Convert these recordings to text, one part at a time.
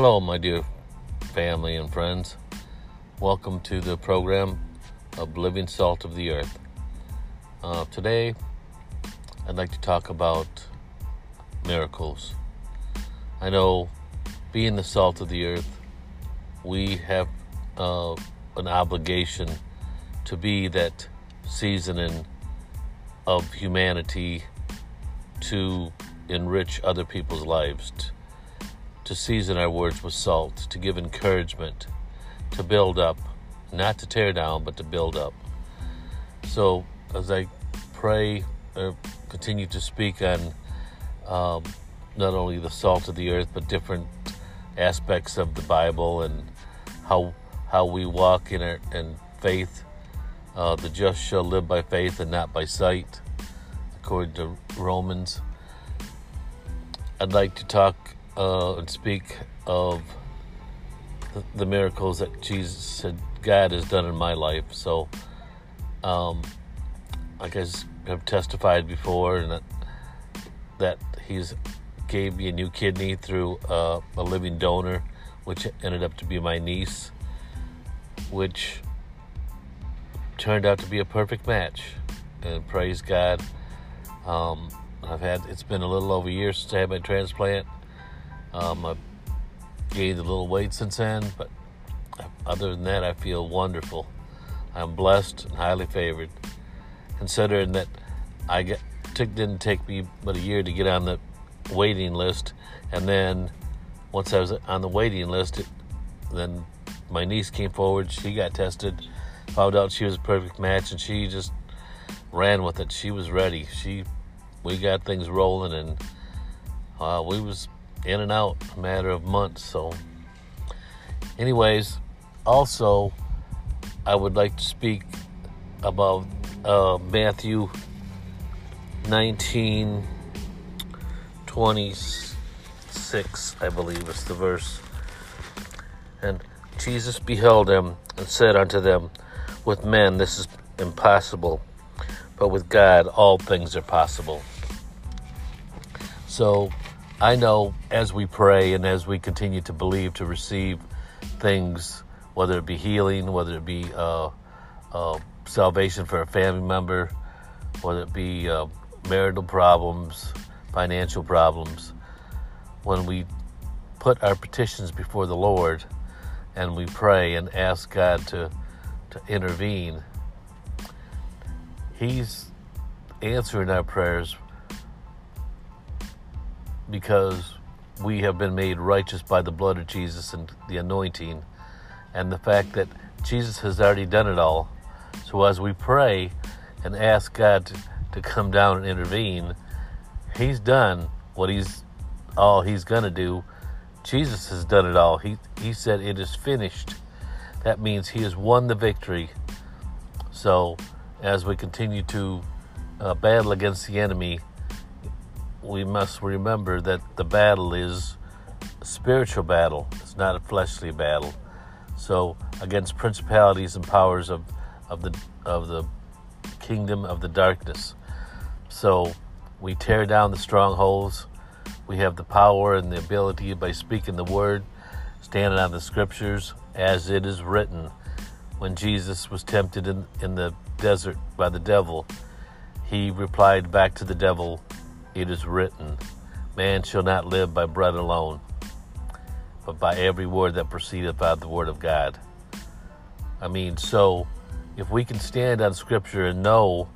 Hello, my dear family and friends. Welcome to the program of Living Salt of the Earth. Uh, today, I'd like to talk about miracles. I know, being the salt of the earth, we have uh, an obligation to be that seasoning of humanity to enrich other people's lives, to, season our words with salt, to give encouragement, to build up, not to tear down, but to build up. So, as I pray or continue to speak on um, not only the salt of the earth, but different aspects of the Bible and how how we walk in our in faith. Uh, the just shall live by faith and not by sight, according to Romans. I'd like to talk uh, and speak of the, miracles that Jesus said God has done in my life. So, um, like I have testified before, and that, that He's gave me a new kidney through uh, a living donor, which ended up to be my niece, which turned out to be a perfect match. And praise God. Um, I've had it's been a little over a year since I had my transplant. Um, I've gained a little weight since then, but other than that, I feel wonderful. I'm blessed and highly favored, considering that I get took didn't take me but a year to get on the waiting list, and then once I was on the waiting list, it, then my niece came forward. She got tested, found out she was a perfect match, and she just ran with it. She was ready. She we got things rolling, and uh, we was in and out a matter of months. So, anyways, also I would like to speak about uh, Matthew 19 26, I believe is the verse. And Jesus beheld him and said unto them, With men this is impossible but with God, all things are possible. So I know as we pray and as we continue to believe to receive things, whether it be healing, whether it be uh, uh, salvation for a family member, whether it be uh, marital problems, financial problems, when we put our petitions before the Lord and we pray and ask God to, to intervene, He's answering our prayers because we have been made righteous by the blood of Jesus and the anointing, and the fact that Jesus has already done it all. So as we pray and ask God to, to come down and intervene, He's done what He's all He's gonna do. Jesus has done it all. He He said it is finished. That means He has won the victory. So as we continue to uh, battle against the enemy, we must remember that the battle is a spiritual battle. It's not a fleshly battle. So against principalities and powers of, of the of the kingdom of the darkness. So we tear down the strongholds. We have the power and the ability by speaking the word, standing on the scriptures as it is written when Jesus was tempted in, in the desert by the devil, he replied back to the devil, It is written, Man shall not live by bread alone, but by every word that proceedeth out of the word of God. I mean, so if we can stand on Scripture and know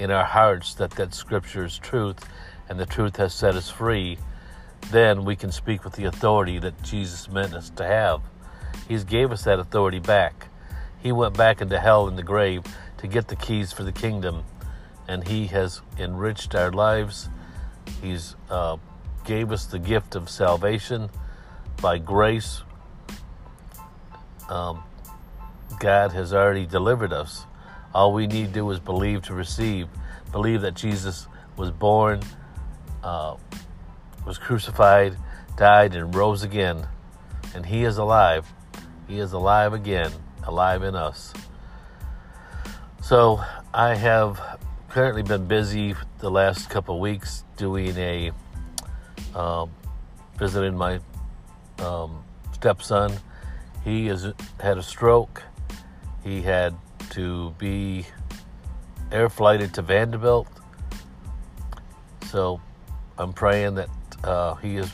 in our hearts that that Scripture is truth and the truth has set us free, then we can speak with the authority that Jesus meant us to have. He's gave us that authority back. He went back into hell and the grave to get the keys for the kingdom, and he has enriched our lives. He's uh, gave us the gift of salvation by grace. Um, God has already delivered us. All we need to do is believe to receive. Believe that Jesus was born, uh, was crucified, died, and rose again. And He is alive. He is alive again, alive in us. So I have currently been busy the last couple weeks doing a uh, visiting my um, stepson. He has had a stroke. He had to be air flighted to Vanderbilt. So I'm praying that uh, he is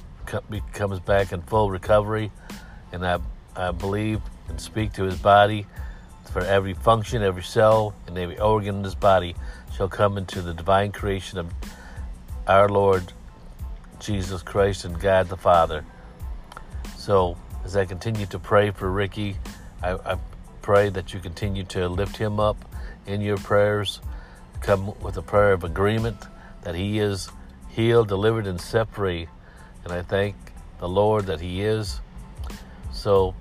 comes back in full recovery, and I I believe and speak to his body for every function, every cell, and every organ in his body shall come into the divine creation of our Lord Jesus Christ and God the Father. So, as I continue to pray for Ricky, I, I pray that you continue to lift him up in your prayers. Come with a prayer of agreement that he is healed, delivered, and set free. And I thank the Lord that he is. So,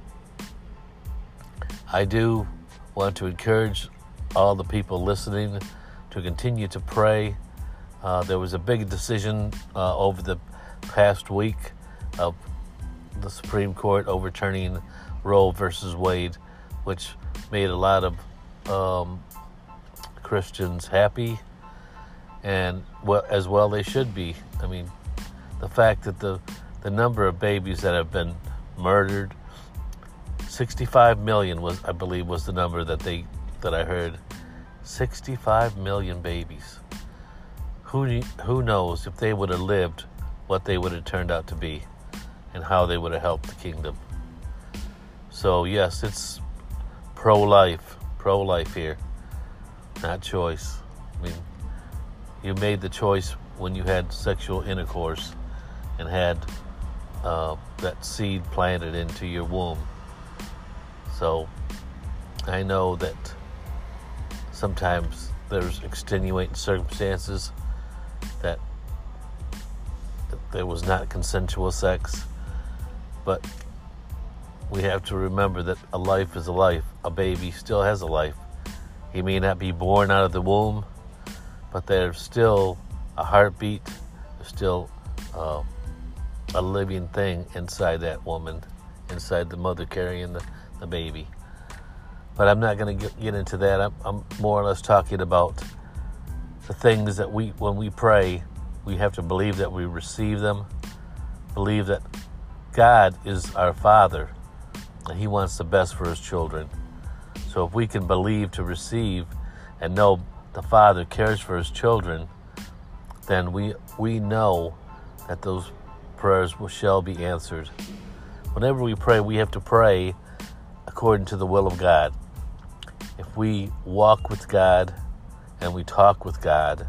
I do want to encourage all the people listening to continue to pray. Uh, there was a big decision uh, over the past week of the Supreme Court overturning Roe versus Wade, which made a lot of um, Christians happy, and well, as well they should be. I mean, the fact that the the number of babies that have been murdered 65 million was I believe was the number that they that I heard 65 million babies. Who who knows if they would have lived what they would have turned out to be and how they would have helped the kingdom. So yes it's pro-life pro-life here not choice. I mean you made the choice when you had sexual intercourse and had uh, that seed planted into your womb. So I know that sometimes there's extenuating circumstances that, that there was not consensual sex, but we have to remember that a life is a life. A baby still has a life. He may not be born out of the womb, but there's still a heartbeat, there's still uh, a living thing inside that woman, inside the mother carrying the the baby. But I'm not going to get into that. I'm, I'm more or less talking about the things that we, when we pray, we have to believe that we receive them, believe that God is our Father, and He wants the best for His children. So if we can believe to receive and know the Father cares for His children, then we we know that those prayers will, shall be answered. Whenever we pray, we have to pray according to the will of God. If we walk with God and we talk with God,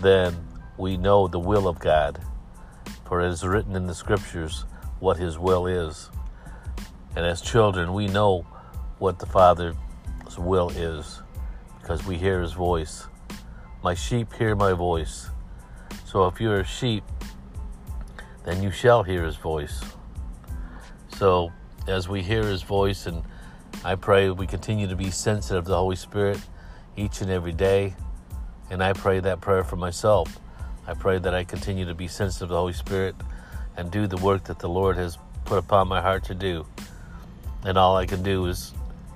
then we know the will of God. For it is written in the scriptures what His will is. And as children, we know what the Father's will is because we hear His voice. My sheep hear my voice. So if you're a sheep, then you shall hear His voice. So as we hear His voice. And I pray we continue to be sensitive to the Holy Spirit each and every day. And I pray that prayer for myself. I pray that I continue to be sensitive to the Holy Spirit and do the work that the Lord has put upon my heart to do. And all I can do is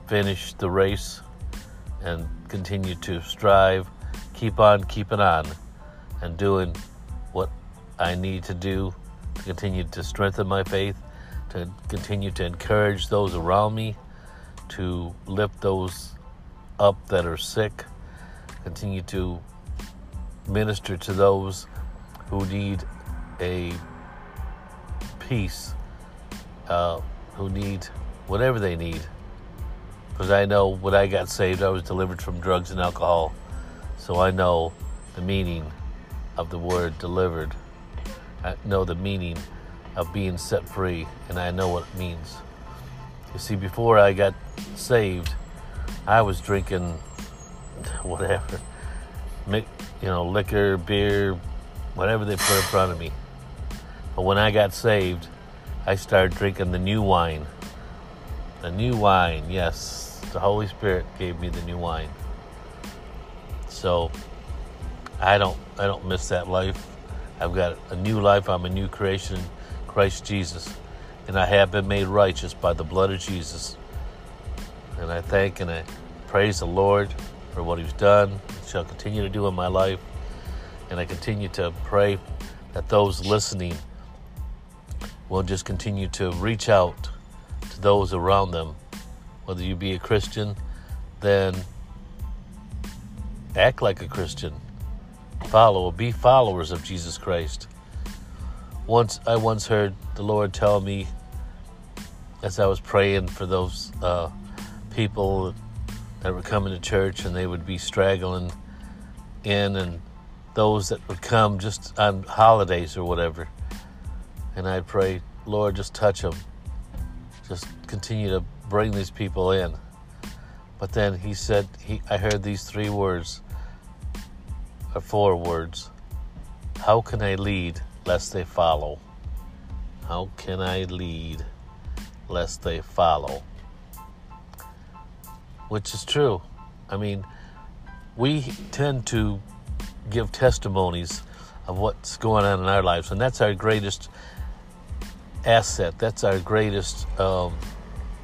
finish the race and continue to strive, keep on keeping on, and doing what I need to do to continue to strengthen my faith to continue to encourage those around me, to lift those up that are sick, continue to minister to those who need a peace, uh, who need whatever they need. Because I know when I got saved, I was delivered from drugs and alcohol. So I know the meaning of the word delivered. I know the meaning of being set free, and I know what it means. You see, before I got saved, I was drinking whatever, you know, liquor, beer, whatever they put in front of me. But when I got saved, I started drinking the new wine. The new wine, yes, the Holy Spirit gave me the new wine. So I don't I don't miss that life. I've got a new life. I'm a new creation in Christ Jesus, and I have been made righteous by the blood of Jesus. And I thank and I praise the Lord for what He's done, shall continue to do in my life. And I continue to pray that those listening will just continue to reach out to those around them. Whether you be a Christian, then act like a Christian. Follow, be followers of Jesus Christ. Once I once heard the Lord tell me as I was praying for those uh, people that were coming to church and they would be straggling in and those that would come just on holidays or whatever. And I'd pray, Lord, just touch them. Just continue to bring these people in. But then he said, he, I heard these three words, or four words. How can I lead lest they follow? How can I lead lest they follow? Which is true. I mean, we tend to give testimonies of what's going on in our lives, and that's our greatest asset. That's our greatest um,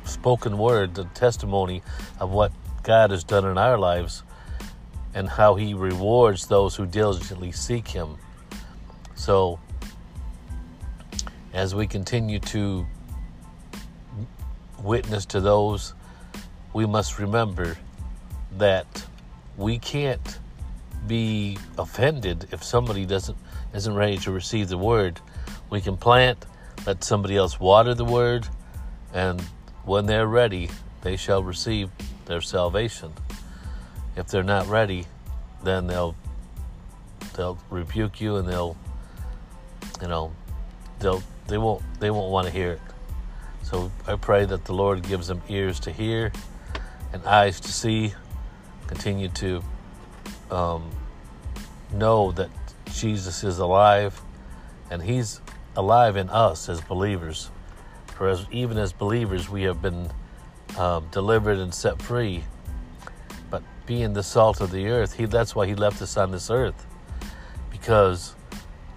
spoken word, the testimony of what God has done in our lives and how He rewards those who diligently seek Him. So, as we continue to witness to those, we must remember that we can't be offended if somebody doesn't isn't ready to receive the word. We can plant, let somebody else water the word, and when they're ready, they shall receive their salvation. If they're not ready, then they'll they'll rebuke you and they'll you know they'll they won't they won't want to hear it. So I pray that the Lord gives them ears to hear and eyes to see. Continue to um, know that Jesus is alive and He's alive in us as believers. For as, even as believers, we have been um, delivered and set free. But being the salt of the earth, he, that's why He left us on this earth. Because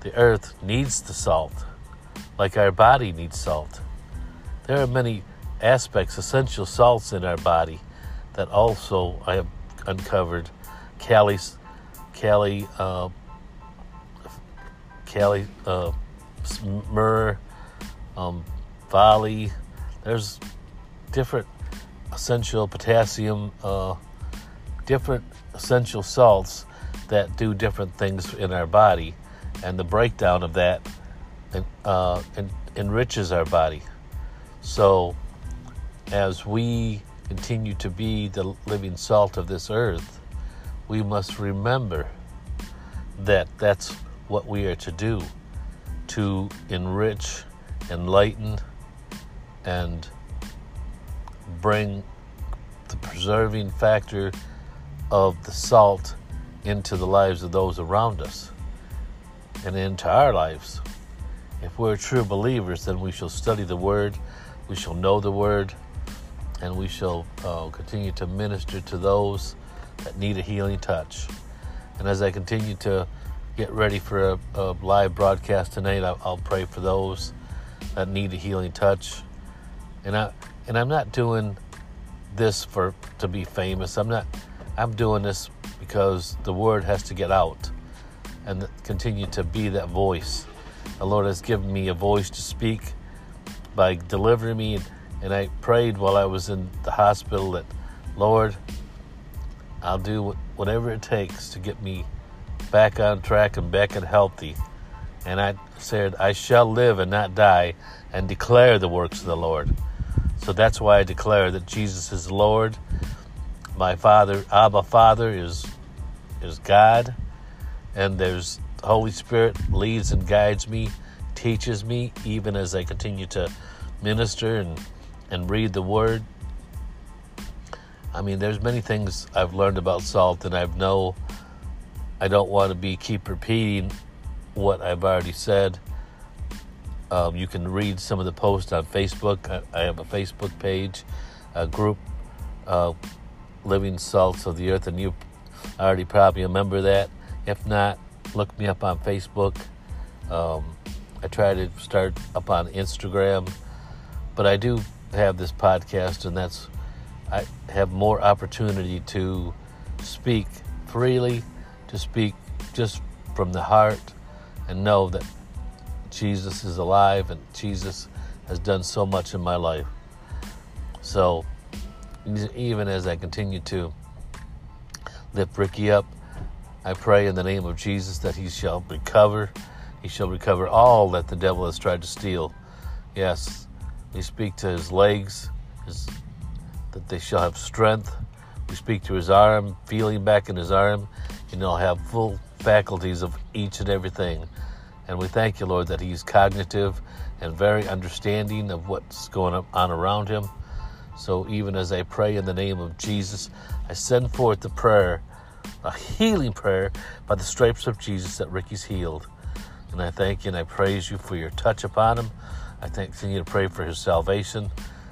the earth needs the salt, like our body needs salt. There are many aspects, essential salts in our body that also I have uncovered. Kali, Kali, uh, Kali, uh, myrrh, um, volley. There's different essential potassium, uh, different essential salts that do different things in our body, and the breakdown of that uh, en- enriches our body. So, as we continue to be the living salt of this earth, we must remember that that's what we are to do to enrich, enlighten, and bring the preserving factor of the salt into the lives of those around us and into our lives. If we're true believers, then we shall study the Word, we shall know the Word, and we shall uh, continue to minister to those that need a healing touch. And as I continue to get ready for a, a live broadcast tonight, I'll, I'll, pray for those that need a healing touch. And I and I'm not doing this for to be famous. I'm not. I'm doing this because the word has to get out and continue to be that voice. The Lord has given me a voice to speak by delivering me. And I prayed while I was in the hospital that, Lord, I'll do whatever it takes to get me back on track and back and healthy. And I said, I shall live and not die and declare the works of the Lord. So that's why I declare that Jesus is Lord. My Father, Abba Father, is is God, and there's the Holy Spirit leads and guides me, teaches me, even as I continue to minister and and read the Word. I mean, there's many things I've learned about salt, and I've know I don't want to be keep repeating what I've already said. Um, you can read some of the posts on Facebook. I, I have a Facebook page, a group, uh, Living Salts of the Earth, and you already probably remember that. If not, look me up on Facebook. Um, I try to start up on Instagram, but I do have this podcast, and that's I have more opportunity to speak freely, to speak just from the heart, and know that Jesus is alive and Jesus has done so much in my life. So, even as I continue to lift Ricky up, I pray in the name of Jesus that he shall recover. He shall recover all that the devil has tried to steal. Yes, we speak to his legs, his, that they shall have strength. We speak to his arm, feeling back in his arm, and he'll have full faculties of each and everything. And we thank you, Lord, that he's cognitive and very understanding of what's going on around him. So even as I pray in the name of Jesus, I send forth the prayer, a healing prayer by the stripes of Jesus that Ricky's healed. And I thank you and I praise you for your touch upon him. I continue to pray for his salvation.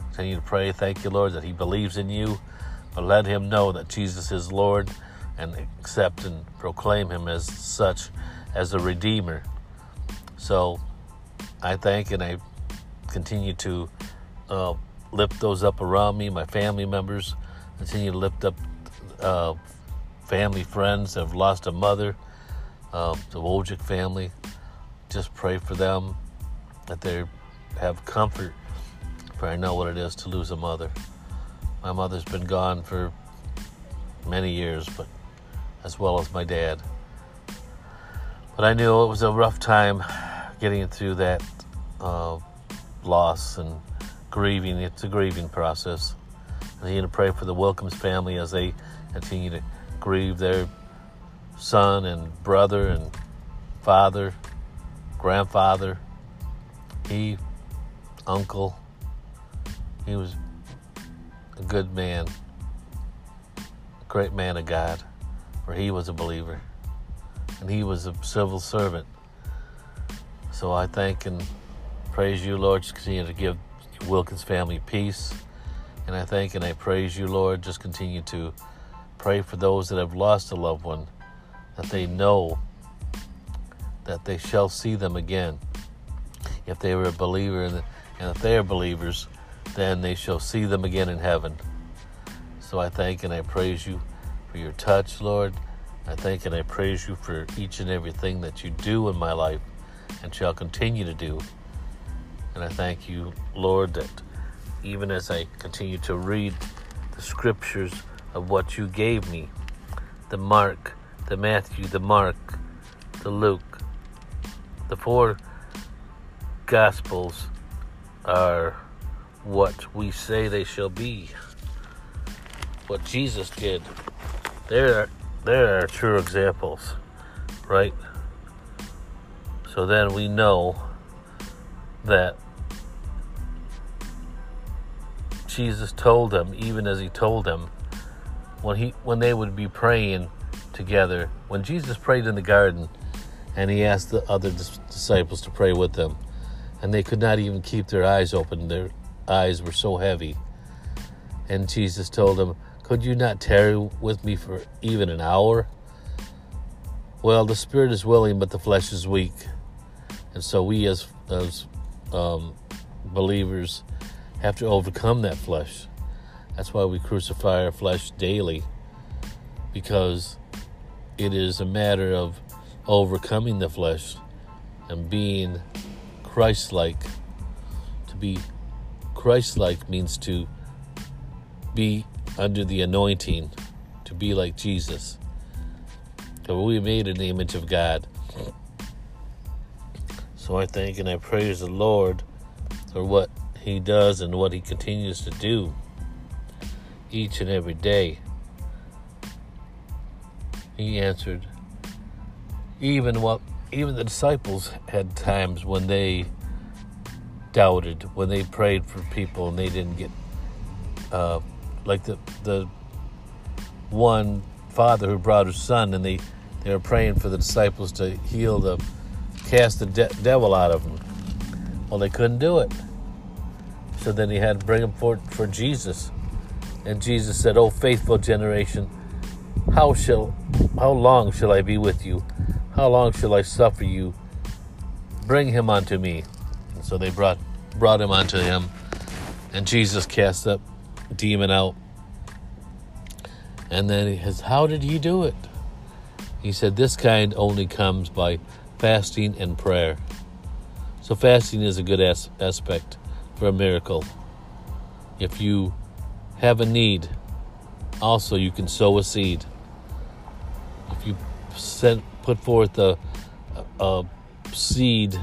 Continue to pray, thank you, Lord, that he believes in you. But let him know that Jesus is Lord and accept and proclaim him as such, as a Redeemer. So I thank and I continue to uh, lift those up around me, my family members. Continue to lift up uh, family friends that have lost a mother, uh, the Wojcik family. Just pray for them that they have comfort, for I know what it is to lose a mother. My mother's been gone for many years, but as well as my dad. But I knew it was a rough time getting through that uh, loss and grieving. It's a grieving process. And you to pray for the Wilkins family as they continue to grieve their son and brother and father, grandfather, he, uncle. He was a good man, a great man of God, for he was a believer and he was a civil servant. So I thank and praise you, Lord. Just continue to give Wilkins family peace. And I thank and I praise you, Lord. Just continue to pray for those that have lost a loved one, that they know that they shall see them again. If they were a believer, and if they are believers, then they shall see them again in heaven. So I thank and I praise you for your touch, Lord. I thank and I praise you for each and everything that you do in my life and shall continue to do. And I thank you, Lord, that even as I continue to read the scriptures of what you gave me the Mark, the Matthew, the Mark, the Luke, the four Gospels are what we say they shall be. What Jesus did. There, there are true examples, right? So then we know that Jesus told them, even as he told them, when he when they would be praying together, when Jesus prayed in the garden, and he asked the other disciples to pray with them, and they could not even keep their eyes open; their eyes were so heavy. And Jesus told them, "Could you not tarry with me for even an hour?" Well, the spirit is willing, but the flesh is weak, and so we as as um, believers have to overcome that flesh. That's why we crucify our flesh daily, because it is a matter of overcoming the flesh and being Christ like. To be Christ like means to be under the anointing, to be like Jesus. So we made in the image of God. So I thank and I praise the Lord for what He does and what He continues to do each and every day. He answered. Even what even the disciples had times when they doubted, when they prayed for people and they didn't get uh, like the the one father who brought his son and they they were praying for the disciples to heal the cast the de- devil out of them. Well, they couldn't do it. So then he had to bring them for, for Jesus. And Jesus said, Oh, faithful generation, how shall how long shall I be with you? How long shall I suffer you? Bring him unto me. And so they brought brought him unto him, and Jesus cast that demon out. And then he says, How did he do it? He said, This kind only comes by fasting and prayer. So fasting is a good as- aspect for a miracle. If you have a need, also you can sow a seed. If you set, put forth a, a seed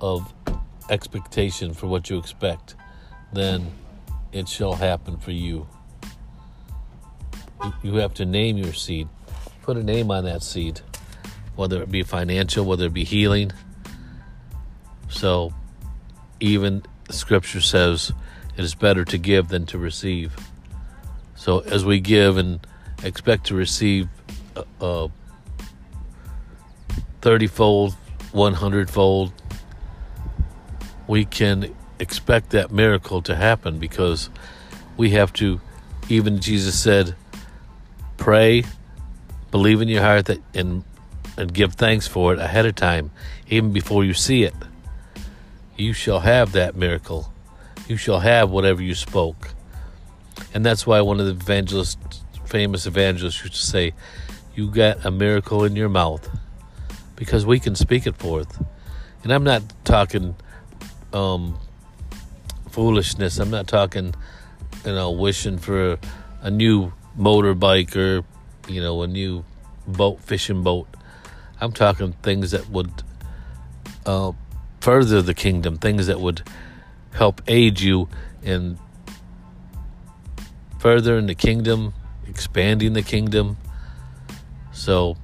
of expectation for what you expect, then it shall happen for you. You have to name your seed. Put a name on that seed, whether it be financial, whether it be healing. So, even scripture says it is better to give than to receive. So, as we give and expect to receive a, a 30 fold, 100 fold, we can expect that miracle to happen because we have to, even Jesus said, pray, believe in your heart that and and give thanks for it ahead of time, even before you see it. You shall have that miracle. You shall have whatever you spoke. And that's why one of the evangelists, famous evangelists, used to say, You got a miracle in your mouth. Because we can speak it forth. And I'm not talking um, foolishness. I'm not talking, you know, wishing for a, new motorbike or, you know, a new boat, fishing boat. I'm talking things that would uh, further the kingdom, things that would help aid you in furthering the kingdom, expanding the kingdom. So,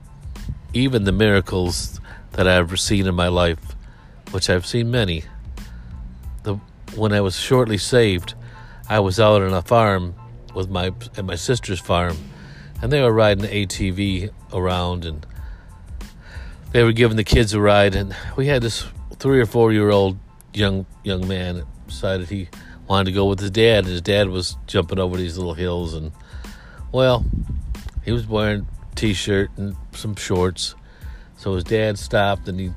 even the miracles that I've seen in my life, which I've seen many, the when I was shortly saved, I was out on a farm with my at my sister's farm, and they were riding the ATV around, and they were giving the kids a ride, and we had this three or four year old young young man decided he wanted to go with his dad, and his dad was jumping over these little hills, and well, he was wearing t-shirt and some shorts, so his dad stopped and he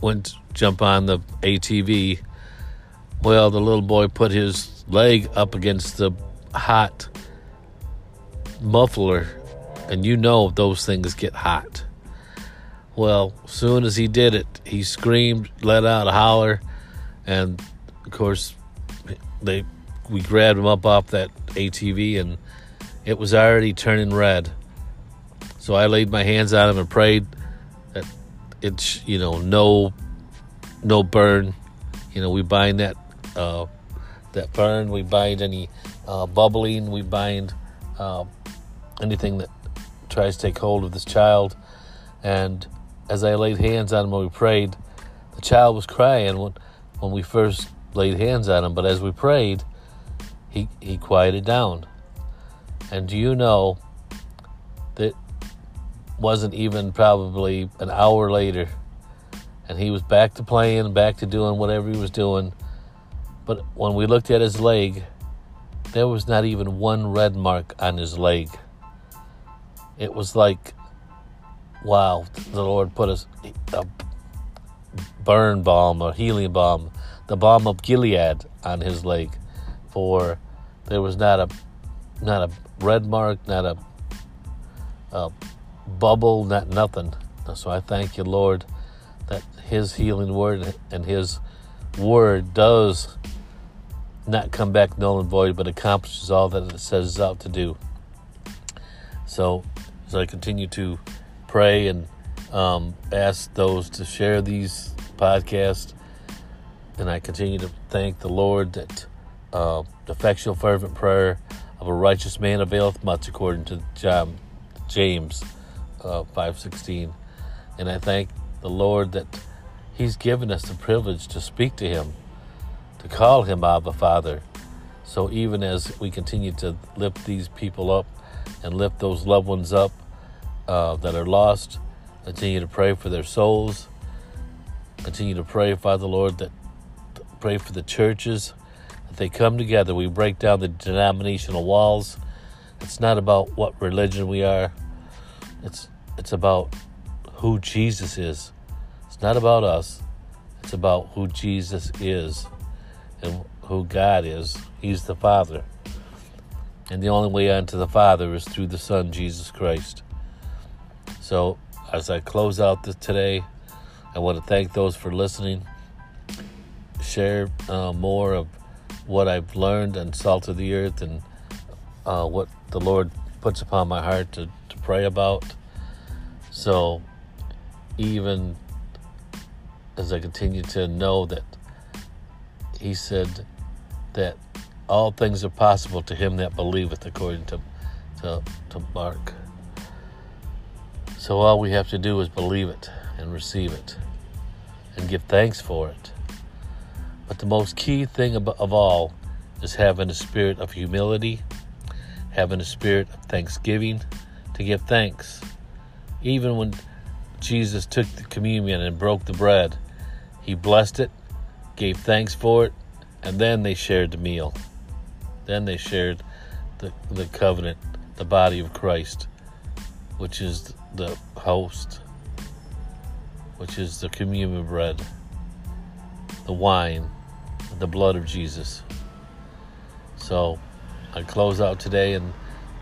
went to jump on the ATV. Well, the little boy put his leg up against the hot muffler, and you know those things get hot. Well, soon as he did it, he screamed, let out a holler, and of course, they we grabbed him up off that ATV, and it was already turning red. So I laid my hands on him and prayed that it's you know no no burn. You know we bind that uh, that burn. We bind any uh, bubbling. We bind uh, anything that tries to take hold of this child. And as I laid hands on him and we prayed, the child was crying when when we first laid hands on him. But as we prayed, he he quieted down. And do you know wasn't even probably an hour later, and he was back to playing, back to doing whatever he was doing. But when we looked at his leg, there was not even one red mark on his leg. It was like, wow, the Lord put a, a burn balm or healing balm, the balm of Gilead on his leg, for there was not a not a red mark, not a, a bubble, not nothing. So I thank you, Lord, that His healing word and His word does not come back null and void, but accomplishes all that it says it's out to do. So as I continue to pray and um, ask those to share these podcasts, and I continue to thank the Lord that uh, the effectual fervent prayer of a righteous man availeth much, according to James uh, five sixteen, and I thank the Lord that He's given us the privilege to speak to Him, to call Him Abba Father. So even as we continue to lift these people up and lift those loved ones up uh, that are lost, continue to pray for their souls. Continue to pray, Father Lord, that pray for the churches that they come together. We break down the denominational walls. It's not about what religion we are. It's it's about who Jesus is. It's not about us. It's about who Jesus is and who God is. He's the Father. And the only way unto the Father is through the Son, Jesus Christ. So, as I close out this today, I want to thank those for listening. share uh, more of what I've learned on Salt of the Earth and uh, what the Lord puts upon my heart to pray about. So, even as I continue to know that He said that all things are possible to him that believeth, according to, to, to Mark. So all we have to do is believe it and receive it and give thanks for it. But the most key thing of, of all is having a spirit of humility, having a spirit of thanksgiving, to give thanks. Even when Jesus took the communion and broke the bread, he blessed it, gave thanks for it, and then they shared the meal. Then they shared the, the covenant, the body of Christ, which is the host, which is the communion bread, the wine, the blood of Jesus. So I close out today and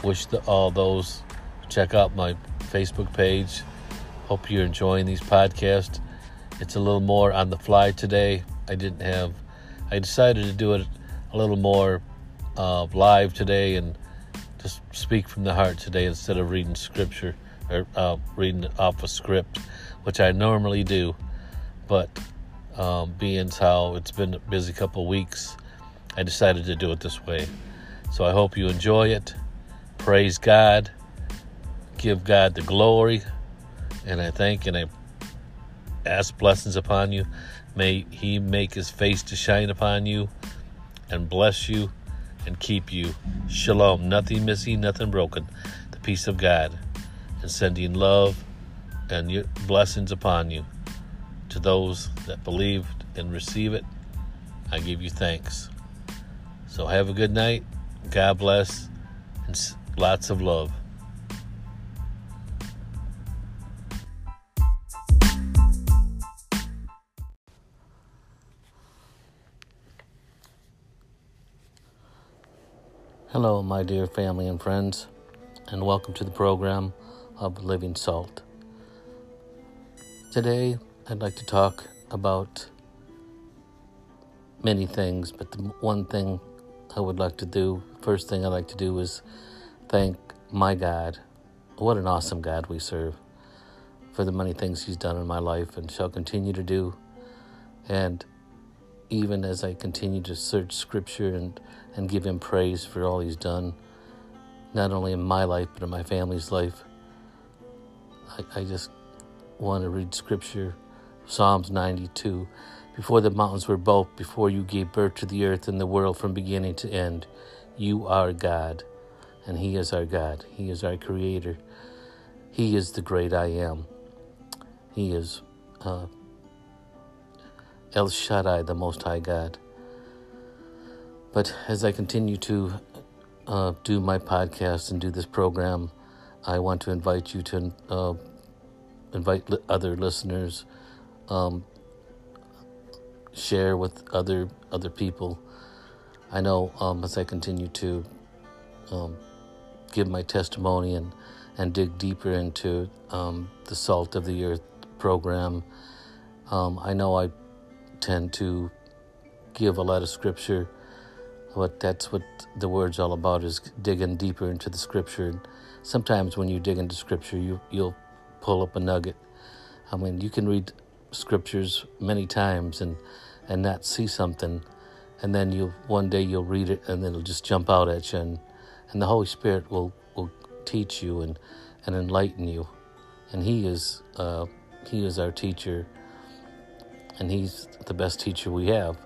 wish the, all those check out my Facebook page. Hope you're enjoying these podcasts. It's a little more on the fly today. I didn't have, I decided to do it a little more uh, live today and just speak from the heart today instead of reading scripture or uh, reading off a script, which I normally do. But um, being how it's been a busy couple weeks, I decided to do it this way. So I hope you enjoy it. Praise God. Give God the glory. And I thank and I ask blessings upon you. May He make His face to shine upon you and bless you and keep you. Shalom. Nothing missing, nothing broken. The peace of God. And sending love and blessings upon you. To those that believe and receive it, I give you thanks. So have a good night. God bless. And lots of love. Hello, my dear family and friends, and welcome to the program of Living Salt. Today, I'd like to talk about many things, but the one thing I would like to do, first thing I'd like to do is thank my God. What an awesome God we serve for the many things He's done in my life and shall continue to do. And even as I continue to search Scripture and, and give Him praise for all He's done, not only in my life, but in my family's life. I, I just want to read Scripture, Psalms 92. Before the mountains were built, before you gave birth to the earth and the world from beginning to end, you are God, and He is our God. He is our Creator. He is the great I am. He is uh, El Shaddai, the Most High God. But as I continue to uh, do my podcast and do this program, I want to invite you to uh, invite li- other listeners, um, share with other other people. I know um, as I continue to um, give my testimony and and dig deeper into um, the Salt of the Earth program, um, I know I tend to give a lot of scripture but that's what the word's all about is digging deeper into the scripture. And sometimes when you dig into scripture you you'll pull up a nugget. I mean you can read scriptures many times and and not see something and then you one day you'll read it and it'll just jump out at you and and the holy spirit will will teach you and and enlighten you. And he is uh, he is our teacher and he's the best teacher we have.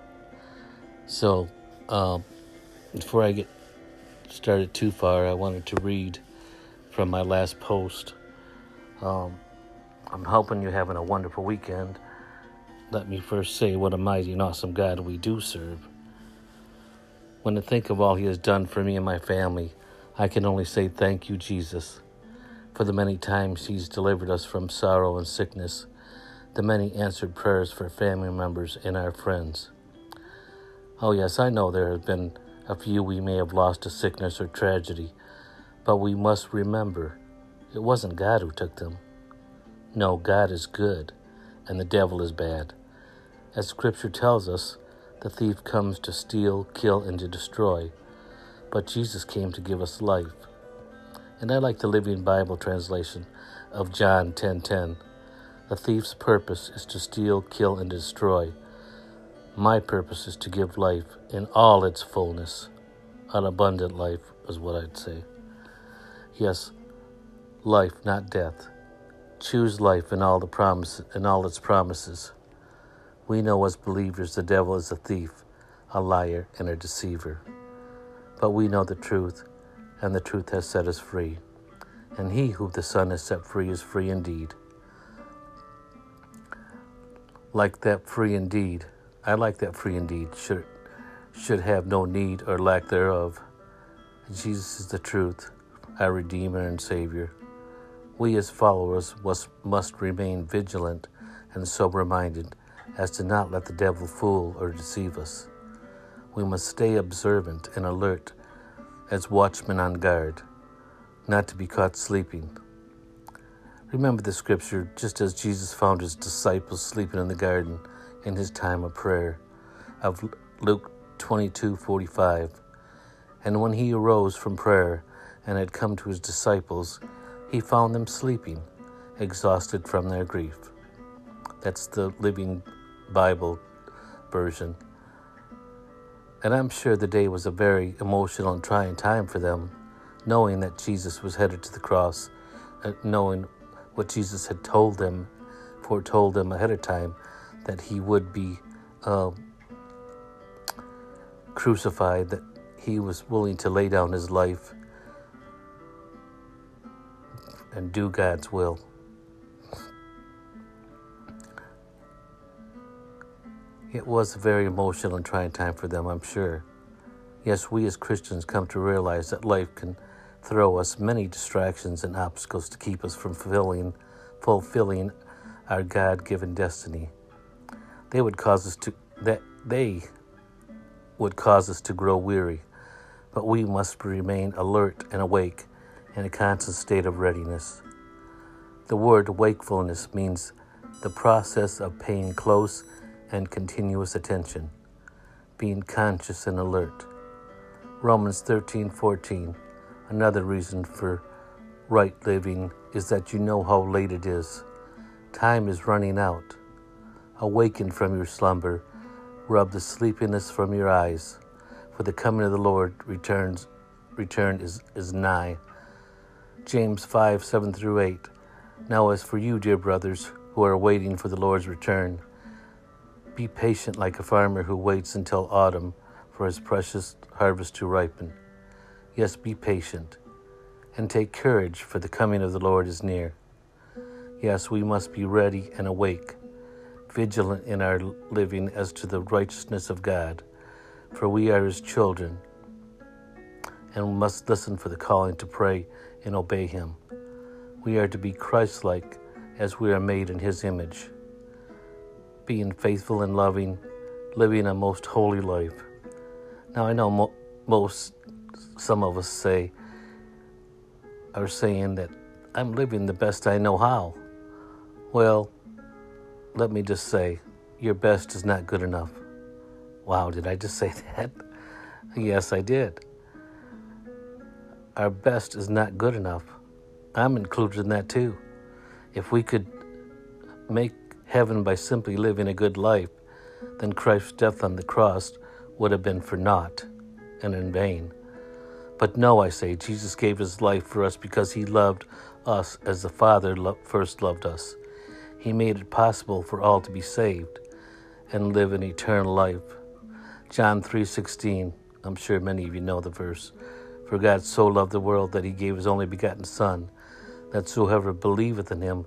So, uh, before I get started too far, I wanted to read from my last post. Um, I'm hoping you're having a wonderful weekend. Let me first say what a mighty and awesome God we do serve. When I think of all He has done for me and my family, I can only say thank you, Jesus, for the many times He's delivered us from sorrow and sickness the many answered prayers for family members and our friends. Oh, yes, I know there have been a few we may have lost to sickness or tragedy, but we must remember it wasn't God who took them. No, God is good, and the devil is bad. As Scripture tells us, The thief comes to steal, kill, and to destroy, but Jesus came to give us life. And I like the Living Bible translation of John 10:10. The thief's purpose is to steal, kill, and destroy. My purpose is to give life in all its fullness. An abundant life is what I'd say. Yes, life, not death. Choose life in all the promises in all its promises. We know as believers the devil is a thief, a liar, and a deceiver. But we know the truth, and the truth has set us free. And he who the Son has set free is free indeed. Like that free indeed, I like that free indeed, should, should have no need or lack thereof. Jesus is the truth, our Redeemer and Savior. We as followers must, must remain vigilant and sober minded as to not let the devil fool or deceive us. We must stay observant and alert as watchmen on guard, not to be caught sleeping. Remember the scripture just as Jesus found his disciples sleeping in the garden in his time of prayer of Luke 22:45. And when he arose from prayer and had come to his disciples, he found them sleeping, exhausted from their grief. That's the Living Bible version. And I'm sure the day was a very emotional and trying time for them, knowing that Jesus was headed to the cross, uh, knowing what Jesus had told them, foretold them ahead of time, that he would be uh, crucified, that he was willing to lay down his life and do God's will. It was a very emotional and trying time for them, I'm sure. Yes, we as Christians come to realize that life can throw us many distractions and obstacles to keep us from fulfilling, fulfilling our God-given destiny. They would cause us to that they would cause us to grow weary, but we must remain alert and awake in a constant state of readiness. The word wakefulness means the process of paying close and continuous attention, being conscious and alert. Romans 13:14 Another reason for right living is that you know how late it is. Time is running out. Awaken from your slumber, rub the sleepiness from your eyes, for the coming of the Lord returns return is, is nigh. James 5, 7 through 8. Now as for you, dear brothers, who are waiting for the Lord's return, be patient like a farmer who waits until autumn for his precious harvest to ripen. Yes, be patient and take courage, for the coming of the Lord is near. Yes, we must be ready and awake, vigilant in our living as to the righteousness of God, for we are his children and must listen for the calling to pray and obey him. We are to be Christ like as we are made in his image being faithful and loving, living a most holy life. Now, I know mo- most, some of us say, are saying that I'm living the best I know how. Well, let me just say, your best is not good enough. Wow, did I just say that? yes, I did. Our best is not good enough. I'm included in that too. If we could make heaven by simply living a good life, then Christ's death on the cross would have been for naught and in vain. But no, I say, Jesus gave his life for us because he loved us as the Father lo- first loved us. He made it possible for all to be saved and live an eternal life. John 3:16. I'm sure many of you know the verse. For God so loved the world that he gave his only begotten son, that whoever believeth in him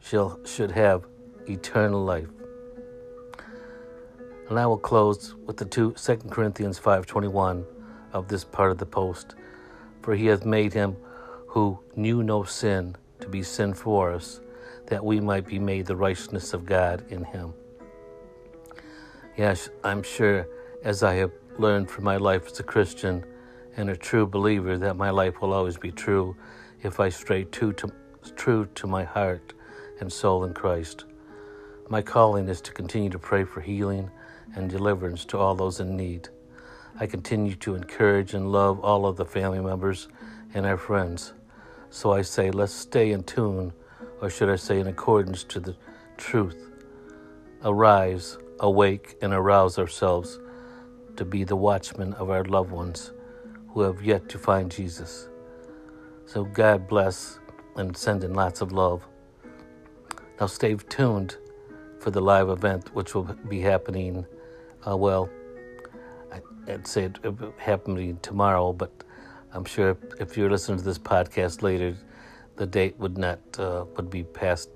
shall should have eternal life. And I will close with the two 2 Corinthians 5:21 of this part of the post. For he hath made him who knew no sin to be sin for us, that we might be made the righteousness of God in him. Yes, I'm sure as I have learned from my life as a Christian and a true believer that my life will always be true if I stay true to, true to my heart and soul in Christ. My calling is to continue to pray for healing and deliverance to all those in need. I continue to encourage and love all of the family members and our friends. So I say, let's stay in tune, or should I say, in accordance to the truth. Arise, awake, and arouse ourselves to be the watchmen of our loved ones who have yet to find Jesus. So God bless and send in lots of love. Now stay tuned for the live event, which will be happening, uh, well, I'd say it, it happening tomorrow, but I'm sure if you're listening to this podcast later, the date would not uh, would be past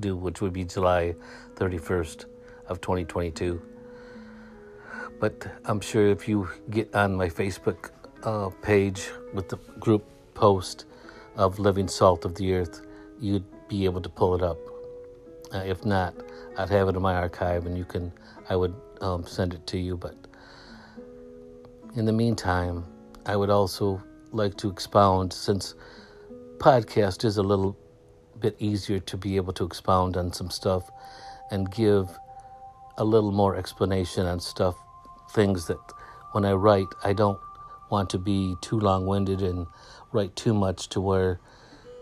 due, which would be July 31st of 2022. But I'm sure if you get on my Facebook uh, page with the group post of Living Salt of the Earth, you'd be able to pull it up. Uh, if not, I'd have it in my archive, and you can. I would um, send it to you. But in the meantime, I would also like to expound since podcast is a little bit easier to be able to expound on some stuff and give a little more explanation on stuff, things that when I write, I don't want to be too long winded and write too much to where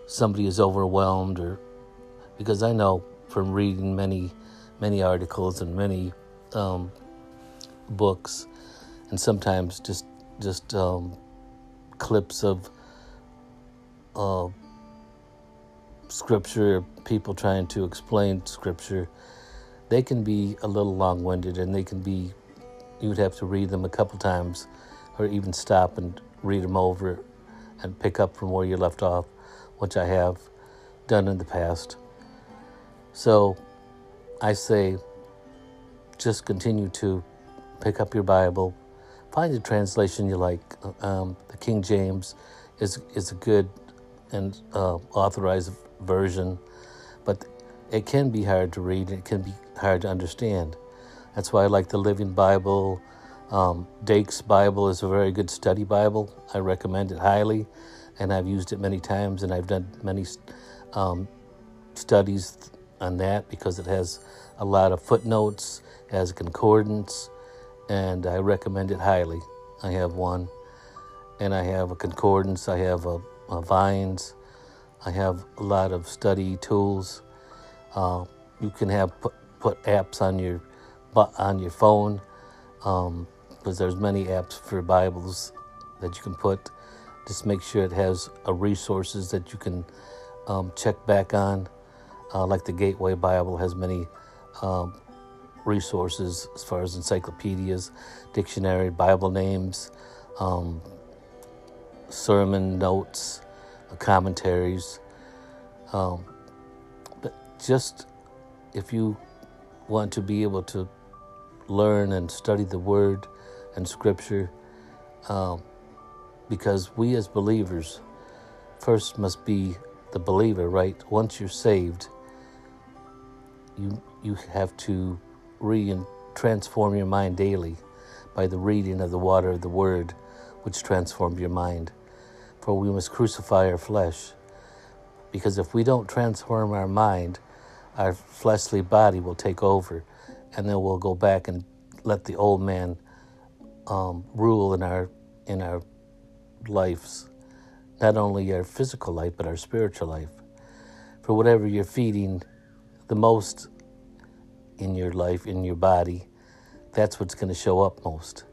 somebody is overwhelmed or because I know from reading many, many articles and many um, books and sometimes just just um, clips of uh, scripture, people trying to explain scripture, they can be a little long winded and they can be, you would have to read them a couple times or even stop and read them over and pick up from where you left off, which I have done in the past. So I say, just continue to pick up your Bible, find a translation you like. Um, the King James is is a good and uh, authorized version, but it can be hard to read. It can be hard to understand. That's why I like the Living Bible. Um, Dake's Bible is a very good study Bible. I recommend it highly, and I've used it many times, and I've done many um, studies on that because it has a lot of footnotes, has a concordance, and I recommend it highly. I have one, and I have a concordance, I have a, a Vines, I have a lot of study tools. Uh, you can have put, put apps on your on your phone um, because there's many apps for Bibles that you can put. Just make sure it has a resources that you can um, check back on. Uh, like the Gateway Bible has many um, resources as far as encyclopedias, dictionary, Bible names, um, sermon notes, commentaries. Um, but just if you want to be able to learn and study the Word and Scripture, um, because we as believers first must be the believer, right? Once you're saved, you you have to re transform your mind daily by the reading of the water of the Word, which transforms your mind. For we must crucify our flesh, because if we don't transform our mind, our fleshly body will take over, and then we'll go back and let the old man um, rule in our in our lives, not only our physical life but our spiritual life. For whatever you're feeding the most in your life, in your body, that's what's going to show up most.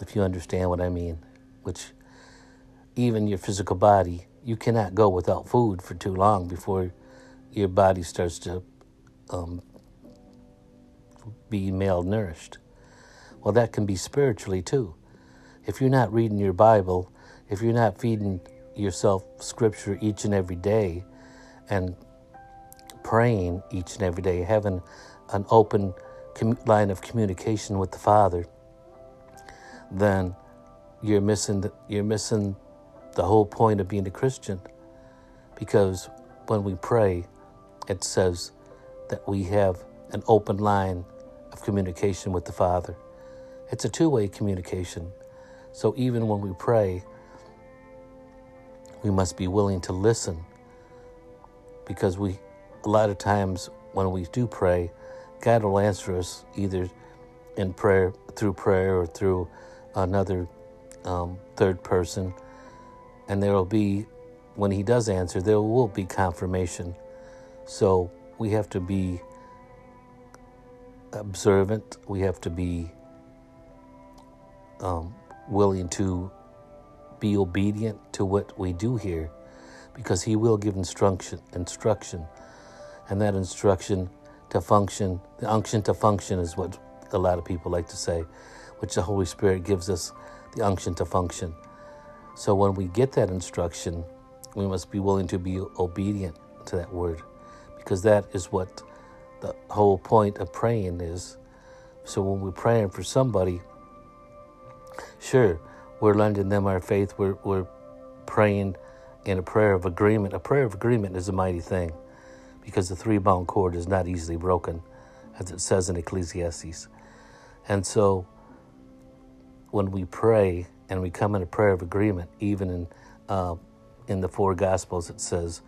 If you understand what I mean, which even your physical body, you cannot go without food for too long before your body starts to um, be malnourished. Well, that can be spiritually too. If you're not reading your Bible, if you're not feeding yourself scripture each and every day and praying each and every day, having an open com- line of communication with the Father, then you're missing the, you're missing the whole point of being a Christian. Because when we pray, it says that we have an open line of communication with the Father. It's a two way communication. So even when we pray, we must be willing to listen because we a lot of times when we do pray, God will answer us either in prayer, through prayer, or through another um, third person. And there will be, when He does answer, there will be confirmation. So we have to be observant, we have to be um, willing to be obedient to what we do here because he will give instruction instruction. And that instruction to function the unction to function is what a lot of people like to say which the holy spirit gives us the unction to function so when we get that instruction we must be willing to be obedient to that word because that is what the whole point of praying is so when we're praying for somebody sure we're lending them our faith we're, we're praying in a prayer of agreement. A prayer of agreement is a mighty thing because the three bound cord is not easily broken, as it says in Ecclesiastes. And so when we pray and we come in a prayer of agreement, even in, uh, in the four Gospels, it says,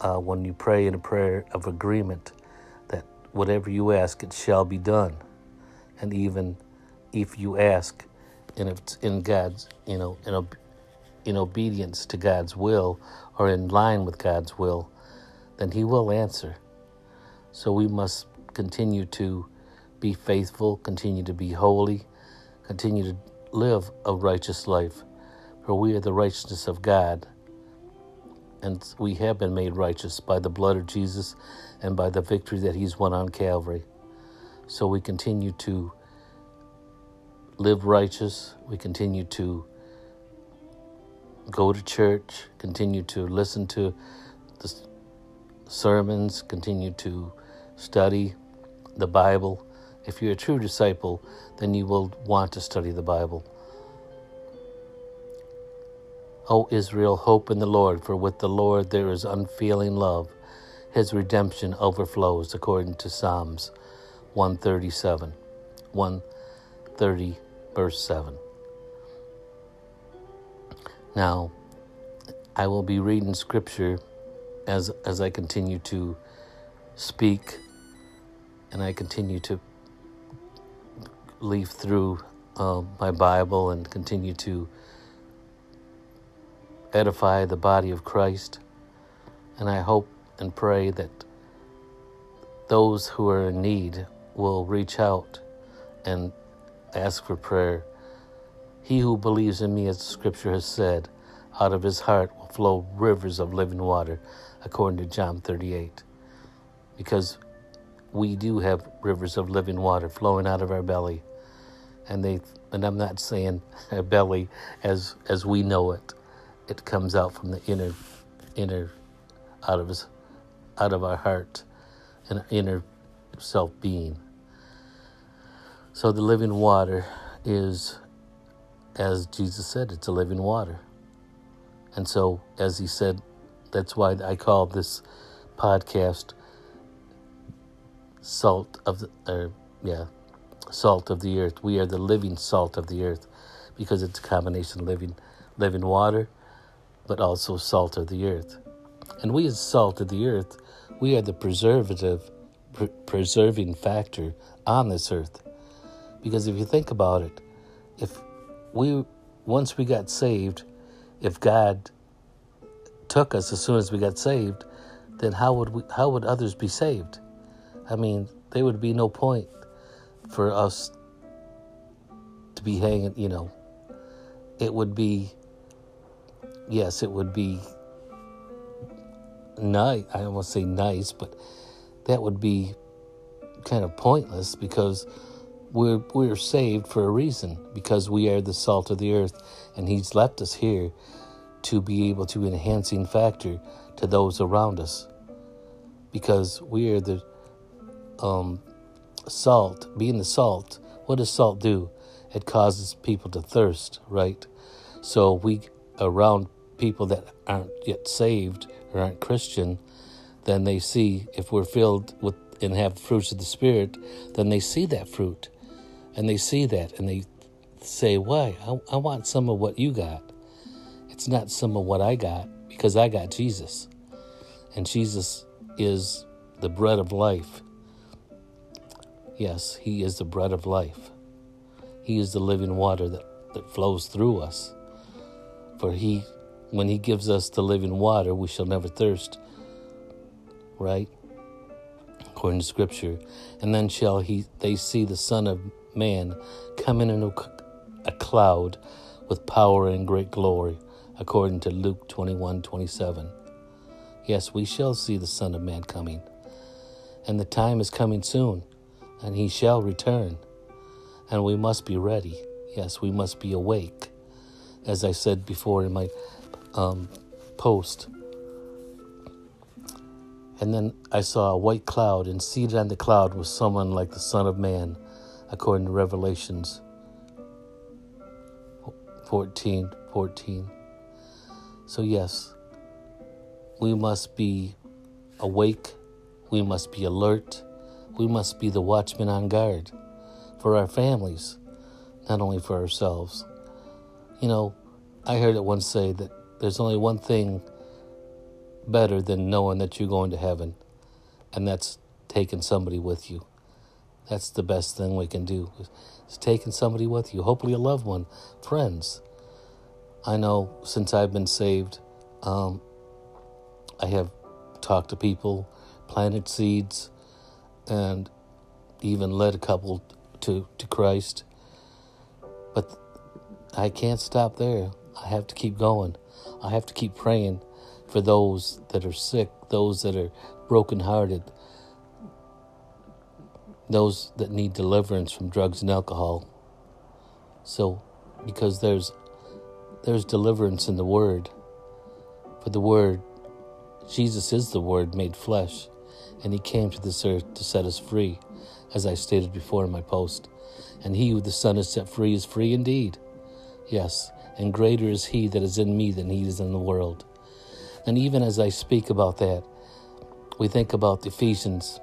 uh, when you pray in a prayer of agreement, that whatever you ask, it shall be done. And even if you ask, and if it's in God's, you know, in, in obedience to God's will or in line with God's will, then He will answer. So we must continue to be faithful, continue to be holy, continue to live a righteous life. For we are the righteousness of God, and we have been made righteous by the blood of Jesus and by the victory that He's won on Calvary. So we continue to live righteous, we continue to go to church, continue to listen to the sermons, continue to study the Bible. If you're a true disciple, then you will want to study the Bible. O Israel, hope in the Lord, for with the Lord there is unfailing love. His redemption overflows, according to Psalms 137, 130, verse 7. Now, I will be reading scripture as as I continue to speak and I continue to leaf through uh, my Bible and continue to edify the body of Christ. And I hope and pray that those who are in need will reach out and ask for prayer he who believes in me, as the scripture has said, out of his heart will flow rivers of living water, according to John 38. Because we do have rivers of living water flowing out of our belly. And they and I'm not saying our belly as as we know it. It comes out from the inner inner out of us out of our heart and inner self being. So the living water is as Jesus said, it's a living water. And so, as he said, that's why I call this podcast salt of the, or yeah, salt of the earth. We are the living salt of the earth because it's a combination of living, living water, but also salt of the earth. And we, as salt of the earth, we are the preservative, pre- preserving factor on this earth. Because if you think about it, if we once we got saved, if God took us as soon as we got saved, then how would we how would others be saved? I mean, there would be no point for us to be hanging, you know. It would be yes, it would be nice. I don't want to say nice, but that would be kind of pointless because we're, we're saved for a reason because we are the salt of the earth, and He's left us here to be able to enhancing factor to those around us because we are the um, salt. Being the salt, what does salt do? It causes people to thirst, right? So we around people that aren't yet saved or aren't Christian, then they see if we're filled with and have fruits of the Spirit, then they see that fruit and they see that and they say, Why? I, I want some of what you got. It's not some of what I got because I got Jesus. And Jesus is the bread of life. Yes, He is the bread of life. He is the living water that, that flows through us. For He, when He gives us the living water, we shall never thirst. Right? According to Scripture. And then shall He they see the Son of Man coming in a, a cloud with power and great glory, according to Luke 21 27. Yes, we shall see the Son of Man coming. And the time is coming soon and he shall return. And we must be ready. Yes, we must be awake. As I said before in my um, post. And then I saw a white cloud, and seated on the cloud was someone like the Son of Man, according to Revelations 14 14. So, yes, we must be awake, we must be alert, we must be the watchmen on guard for our families, not only for ourselves. You know, I heard it once say that there's only one thing better than knowing that you're going to heaven, and that's taking somebody with you. That's the best thing we can do is taking somebody with you, hopefully a loved one, friends. I know since I've been saved, um, I have talked to people, planted seeds, and even led a couple to, to Christ. But I can't stop there. I have to keep going. I have to keep praying for those that are sick, those that are brokenhearted, those that need deliverance from drugs and alcohol. So, because there's there's deliverance in the Word. For the Word, Jesus is the Word made flesh and he came to this earth to set us free, as I stated before in my post. And he who the Son has set free is free indeed. Yes, and greater is he that is in me than he is in the world. And even as I speak about that, we think about Ephesians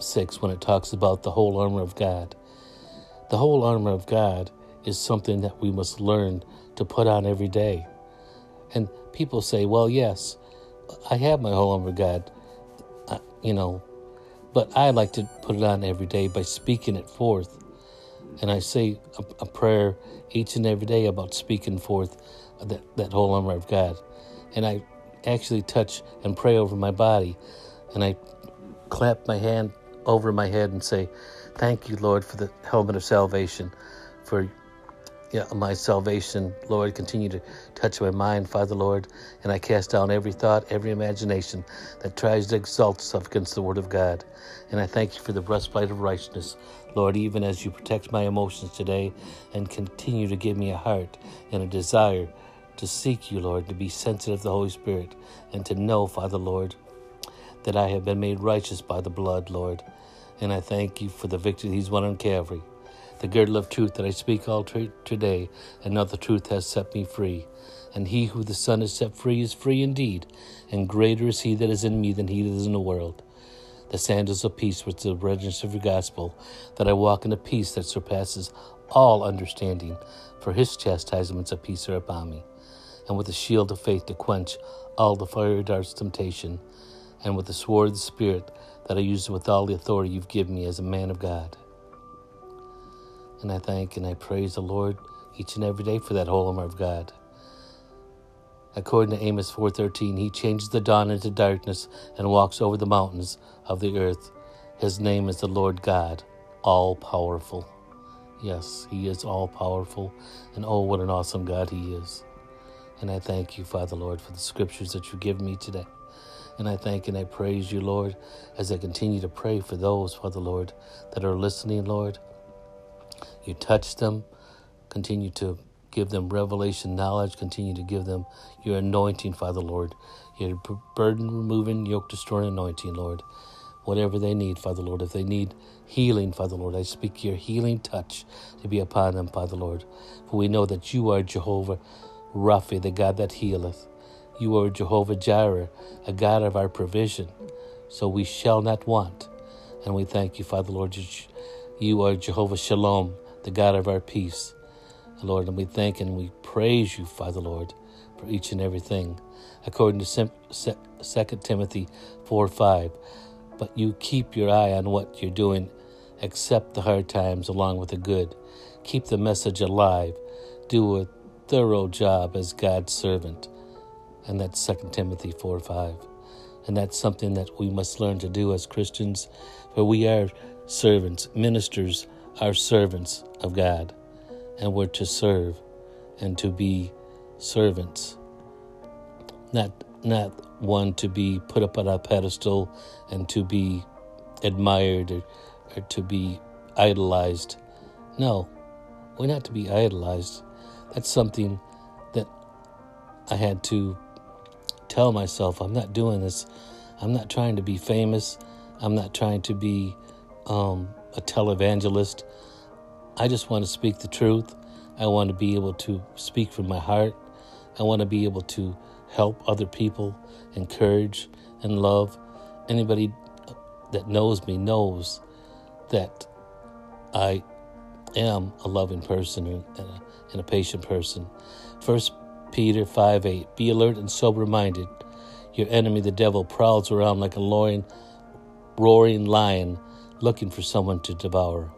6 when it talks about the whole armor of God. The whole armor of God is something that we must learn to put on every day. And people say, well, yes, I have my whole armor of God you know, but I like to put it on every day by speaking it forth. And I say a, a prayer each and every day about speaking forth that, that whole armor of God. And I actually touch and pray over my body. And I clap my hand over my head and say, Thank you, Lord, for the helmet of salvation, for yeah, my salvation, Lord. Continue to touch my mind, Father, Lord. And I cast down every thought, every imagination that tries to exalt itself against the Word of God. And I thank you for the breastplate of righteousness, Lord, even as you protect my emotions today and continue to give me a heart and a desire to seek you, Lord, to be sensitive to the Holy Spirit and to know, Father, Lord, that I have been made righteous by the blood, Lord. And I thank you for the victory He's won on Calvary the girdle of truth that I speak all t- today, and now the truth has set me free. And he who the Son has set free is free indeed, and greater is he that is in me than he that is in the world. The sandals of peace which the readiness of your gospel, that I walk in a peace that surpasses all understanding, for his chastisements of peace are upon me, and with the shield of faith to quench all the fiery darts of temptation, and with the sword of the Spirit that I use with all the authority you've given me as a man of God. And I thank and I praise the Lord each and every day for that whole armor of God. According to Amos 4:13, he changes the dawn into darkness and walks over the mountains of the earth. His name is the Lord God, all powerful. Yes, he is all powerful, and oh what an awesome God he is. And I thank you, Father Lord, for the scriptures that you give me today. And I thank and I praise you, Lord, as I continue to pray for those, Father Lord, that are listening, Lord, you touch them, continue to give them revelation knowledge, continue to give them your anointing, Father Lord, your burden removing, yoke destroying anointing, Lord. Whatever they need, Father Lord. If they need healing, Father Lord, I speak your healing touch to be upon them, Father Lord. For we know that you are Jehovah Rapha, the God that healeth. You are Jehovah Jireh, a God of our provision. So we shall not want. And we thank you, Father Lord. You are Jehovah Shalom, the God of our peace. Lord, and we thank and we praise you, Father Lord, for each and everything. According to 2 Timothy 4 5. But you keep your eye on what you're doing accept the hard times along with the good, keep the message alive, do a thorough job as God's servant. And that's 2 Timothy 4 5. And that's something that we must learn to do as Christians, for we are servants, ministers are servants of God, and we're to serve and to be servants. Not not one to be put up on a pedestal and to be admired or, or to be idolized. No, we're not to be idolized. That's something that I had to tell myself I'm not doing this. I'm not trying to be famous. I'm not trying to be um, a televangelist. I just want to speak the truth. I want to be able to speak from my heart. I want to be able to help other people, encourage and love. Anybody that knows me knows that I am a loving person and a, patient person. First Peter 5 8. Be alert and sober minded. Your enemy, the devil, prowls around like a roaring lion looking for someone to devour.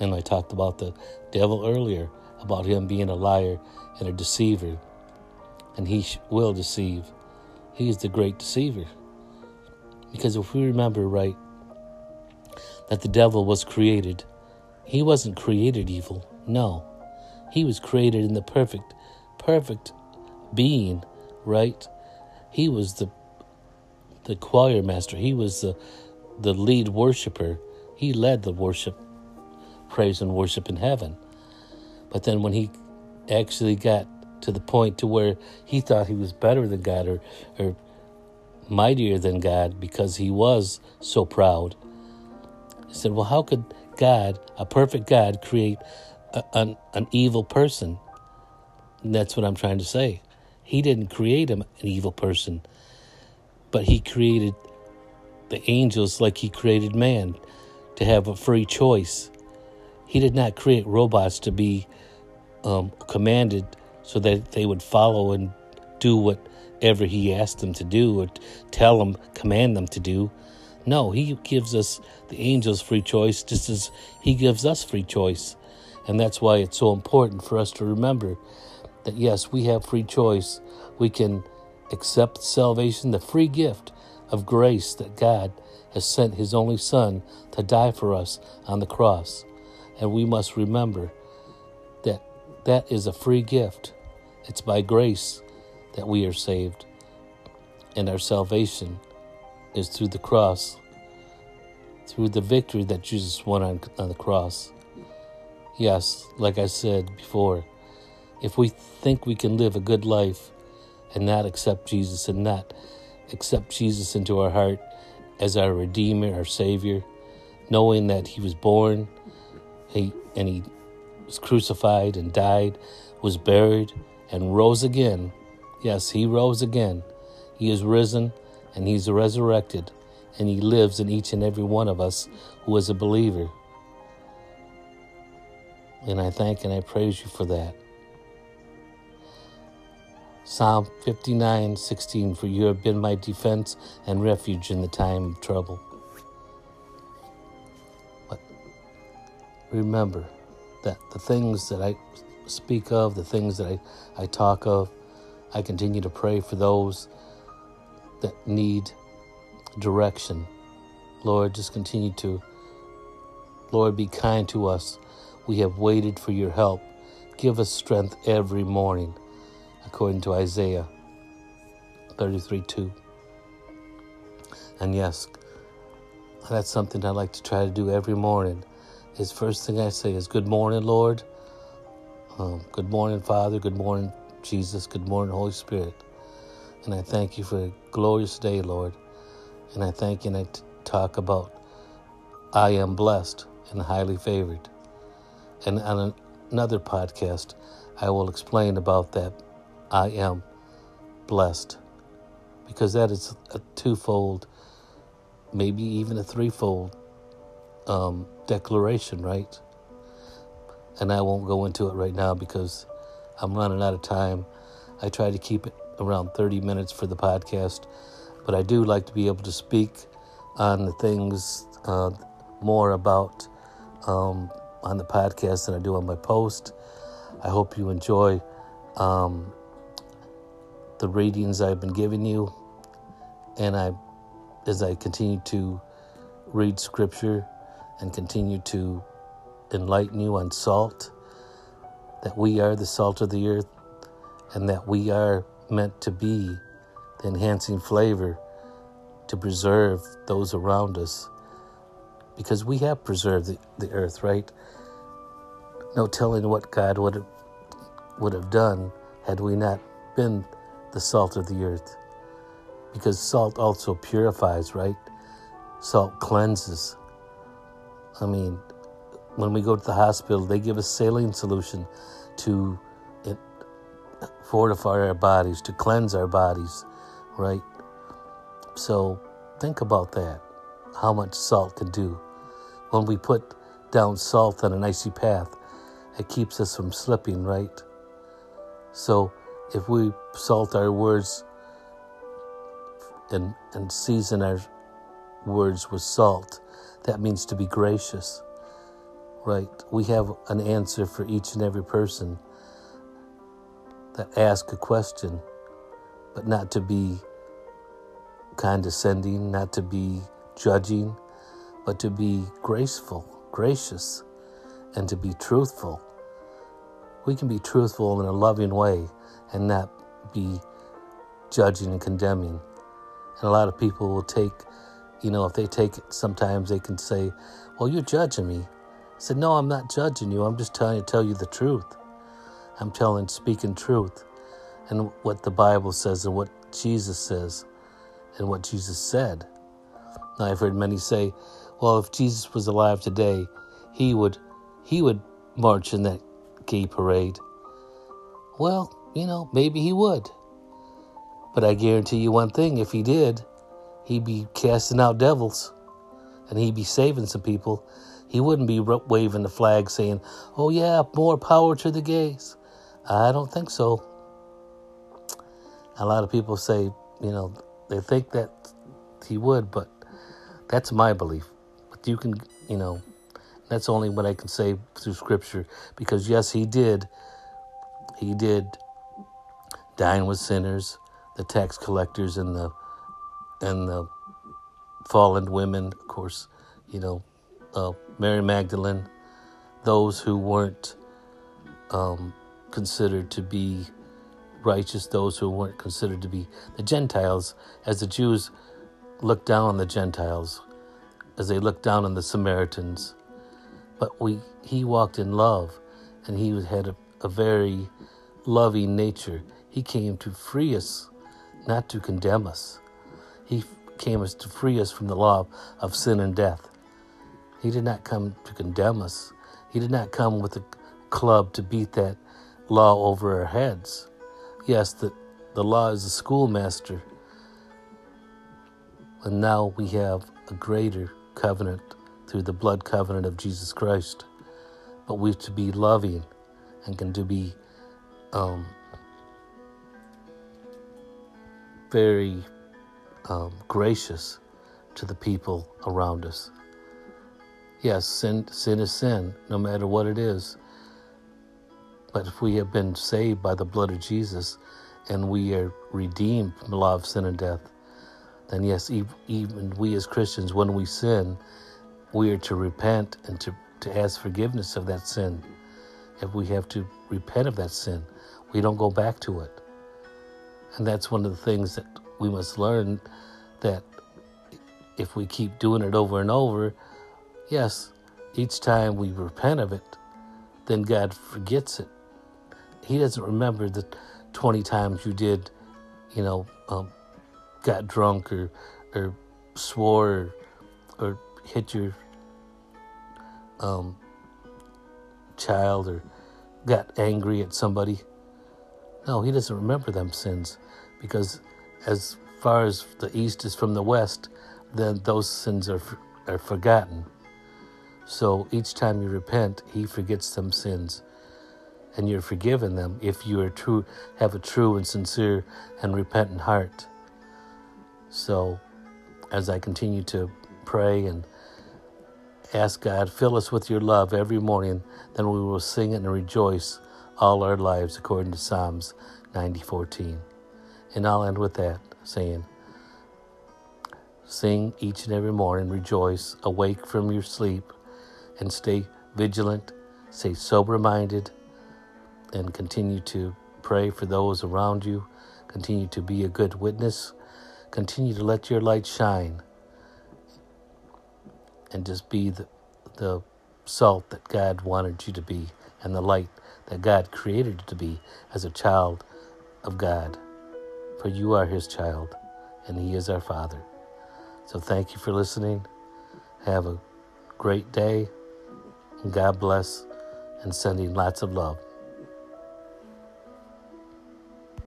And I talked about the devil earlier, about him being a liar and a deceiver and he will deceive. He is the great deceiver. Because if we remember right, that the devil was created, he wasn't created evil. No. He was created in the perfect, perfect being, right? He was the the choir master. He was the the lead worshiper. He led the worship, praise and worship in heaven. But then when he actually got to the point to where he thought he was better than God or, or mightier than God because he was so proud. He said, Well, how could God, a perfect God, create a, an, an evil person? And that's what I'm trying to say. He didn't create an evil person, but he created the angels like he created man to have a free choice. He did not create robots to be um, commanded so that they would follow and do whatever he asked them to do or tell them, command them to do. No, he gives us the angels free choice just as he gives us free choice. And that's why it's so important for us to remember that yes, we have free choice. We can accept salvation, the free gift of grace that God has sent his only Son to die for us on the cross. And we must remember that that is a free gift. It's by grace that we are saved, and our salvation is through the cross, through the victory that Jesus won on, on the cross. Yes, like I said before, if we think we can live a good life and not accept Jesus and not accept Jesus into our heart as our Redeemer, our Savior, knowing that He was born he, and He was crucified and died, was buried, and rose again. Yes, he rose again. He is risen and he's resurrected, and he lives in each and every one of us who is a believer. And I thank and I praise you for that. Psalm 59:16 For you have been my defense and refuge in the time of trouble. But remember that the things that I speak of, the things that I, I talk of. I continue to pray for those that need direction. Lord, just continue to, Lord, be kind to us. We have waited for your help. Give us strength every morning, according to Isaiah 33 2. And yes, that's something I like to try to do every morning. Is first thing I say is, Good morning, Lord. Um, good morning, Father. Good morning, Jesus. Good morning, Holy Spirit. And I thank you for a glorious day, Lord. And I thank you and I t- talk about I am blessed and highly favored. And on another podcast, I will explain about that I am blessed. Because that is a twofold, maybe even a threefold um, declaration, right? and I won't go into it right now because I'm running out of time. I try to keep it around 30 minutes for the podcast, but I do like to be able to speak on the things uh, more about um, on the podcast than I do on my post. I hope you enjoy um, the readings I've been giving you, and I, as I continue to read Scripture and continue to enlighten you on salt, that we are the salt of the earth, and that we are meant to be the enhancing flavor to preserve those around us because we have preserved the, the earth, right? No telling what God would have, would have done had we not been the salt of the earth. Because salt also purifies, right? Salt cleanses. I mean, when we go to the hospital, they give us saline solution to it, fortify our bodies, to cleanse our bodies, right? So think about that, how much salt can do. When we put down salt on an icy path, it keeps us from slipping, right? So if we salt our words and, and season our words with salt, that means to be gracious, right? We have an answer for each and every person that ask a question, but not to be condescending, not to be judging, but to be graceful, gracious, and to be truthful. We can be truthful in a loving way and not be judging and condemning. And a lot of people will take, you know, if they take it, sometimes they can say, Well, you're judging me. I said, No, I'm not judging you. I'm just trying to tell you the truth. I'm telling, speaking truth and what the Bible says and what Jesus says and what Jesus said. Now, I've heard many say, well, if Jesus was alive today, he would he would march in that gay parade. Well, you know, maybe he would. But I guarantee you one thing, if he did, he'd be casting out devils and he'd be saving some people. He wouldn't be waving the flag saying, "Oh yeah, more power to the gays." I don't think so. A lot of people say, you know, they think that he would, but that's my belief. But you can, you know, that's only what I can say through scripture because yes, he did. He did dine with sinners, the tax collectors and the and the fallen women, of course, you know, uh, Mary Magdalene, those who weren't um, considered to be righteous, those who weren't considered to be the Gentiles, as the Jews looked down on the Gentiles, as they looked down on the Samaritans. But we, he walked in love, and he had a, a very loving nature. He came to free us, not to condemn us. He came to free us from the law of sin and death. He did not come to condemn us. He did not come with a club to beat that law over our heads. Yes, the, the law is a schoolmaster. And now we have a greater covenant through the blood covenant of Jesus Christ. But we're to be loving and can to be um, very um, gracious to the people around us. Yes, sin, sin is sin, no matter what it is. But if we have been saved by the blood of Jesus and we are redeemed from the law of sin and death, then yes, even we as Christians, when we sin, we are to repent and to, to ask forgiveness of that sin. If we have to repent of that sin, we don't go back to it. And that's one of the things that we must learn that if we keep doing it over and over, yes, each time we repent of it, then God forgets it he doesn't remember the 20 times you did, you know, um, got drunk or, or swore or, or hit your um, child or got angry at somebody. No, he doesn't remember them sins because as far as the east is from the west, then those sins are, are forgotten. So each time you repent, he forgets them sins and you're forgiven them if you are true, have a true and sincere and repentant heart. So, as I continue to pray and ask God, fill us with your love every morning, then we will sing and rejoice all our lives according to Psalms 90:14. And I'll end with that saying, Sing each and every morning, rejoice, awake from your sleep, and stay vigilant, stay sober minded, and continue to pray for those around you. Continue to be a good witness. Continue to let your light shine and just be the, the salt that God wanted you to be and the light that God created you to be as a child of God. For you are His child and He is our Father. So thank you for listening. Have a great day. God bless and sending lots of love.